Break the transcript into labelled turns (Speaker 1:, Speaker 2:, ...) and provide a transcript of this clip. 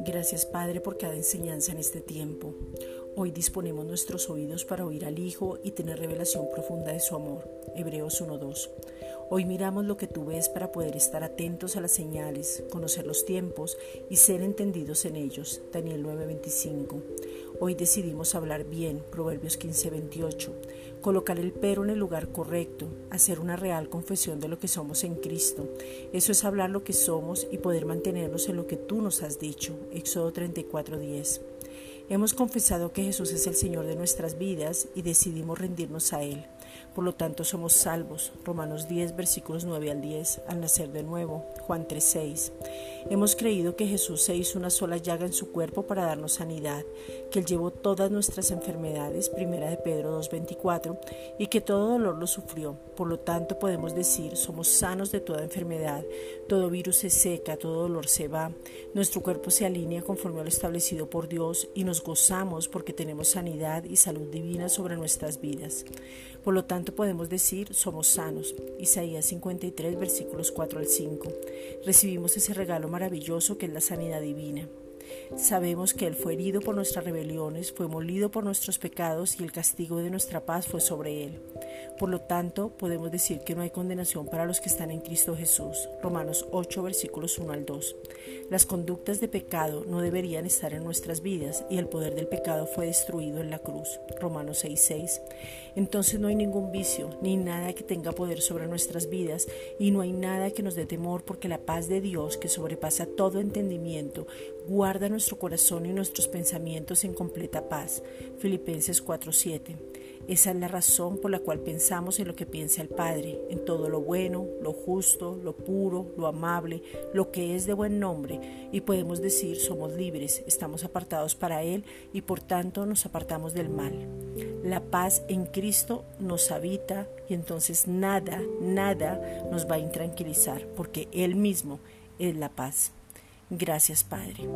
Speaker 1: Gracias Padre por cada enseñanza en este tiempo. Hoy disponemos nuestros oídos para oír al Hijo y tener revelación profunda de su amor. Hebreos 1.2. Hoy miramos lo que tú ves para poder estar atentos a las señales, conocer los tiempos y ser entendidos en ellos. Daniel 9:25. Hoy decidimos hablar bien, Proverbios 15:28. Colocar el pero en el lugar correcto, hacer una real confesión de lo que somos en Cristo. Eso es hablar lo que somos y poder mantenernos en lo que tú nos has dicho. Éxodo 34:10. Hemos confesado que Jesús es el Señor de nuestras vidas y decidimos rendirnos a Él. Por lo tanto somos salvos. Romanos 10 versículos 9 al 10 al nacer de nuevo. Juan 3 6. Hemos creído que Jesús se hizo una sola llaga en su cuerpo para darnos sanidad, que Él llevó todas nuestras enfermedades, primera de Pedro 2 24, y que todo dolor lo sufrió. Por lo tanto podemos decir somos sanos de toda enfermedad. Todo virus se seca, todo dolor se va. Nuestro cuerpo se alinea conforme a lo establecido por Dios y nos gozamos porque tenemos sanidad y salud divina sobre nuestras vidas. Por lo tanto, podemos decir, somos sanos. Isaías 53, versículos 4 al 5. Recibimos ese regalo maravilloso que es la sanidad divina. Sabemos que Él fue herido por nuestras rebeliones, fue molido por nuestros pecados y el castigo de nuestra paz fue sobre Él. Por lo tanto, podemos decir que no hay condenación para los que están en Cristo Jesús. Romanos 8, versículos 1 al 2. Las conductas de pecado no deberían estar en nuestras vidas y el poder del pecado fue destruido en la cruz. Romanos 6, 6. Entonces no hay ningún vicio ni nada que tenga poder sobre nuestras vidas y no hay nada que nos dé temor porque la paz de Dios que sobrepasa todo entendimiento guarda nuestro corazón y nuestros pensamientos en completa paz. Filipenses 4:7. Esa es la razón por la cual pensamos en lo que piensa el Padre, en todo lo bueno, lo justo, lo puro, lo amable, lo que es de buen nombre, y podemos decir somos libres, estamos apartados para Él y por tanto nos apartamos del mal. La paz en Cristo nos habita y entonces nada, nada nos va a intranquilizar, porque Él mismo es la paz. Gracias, Padre.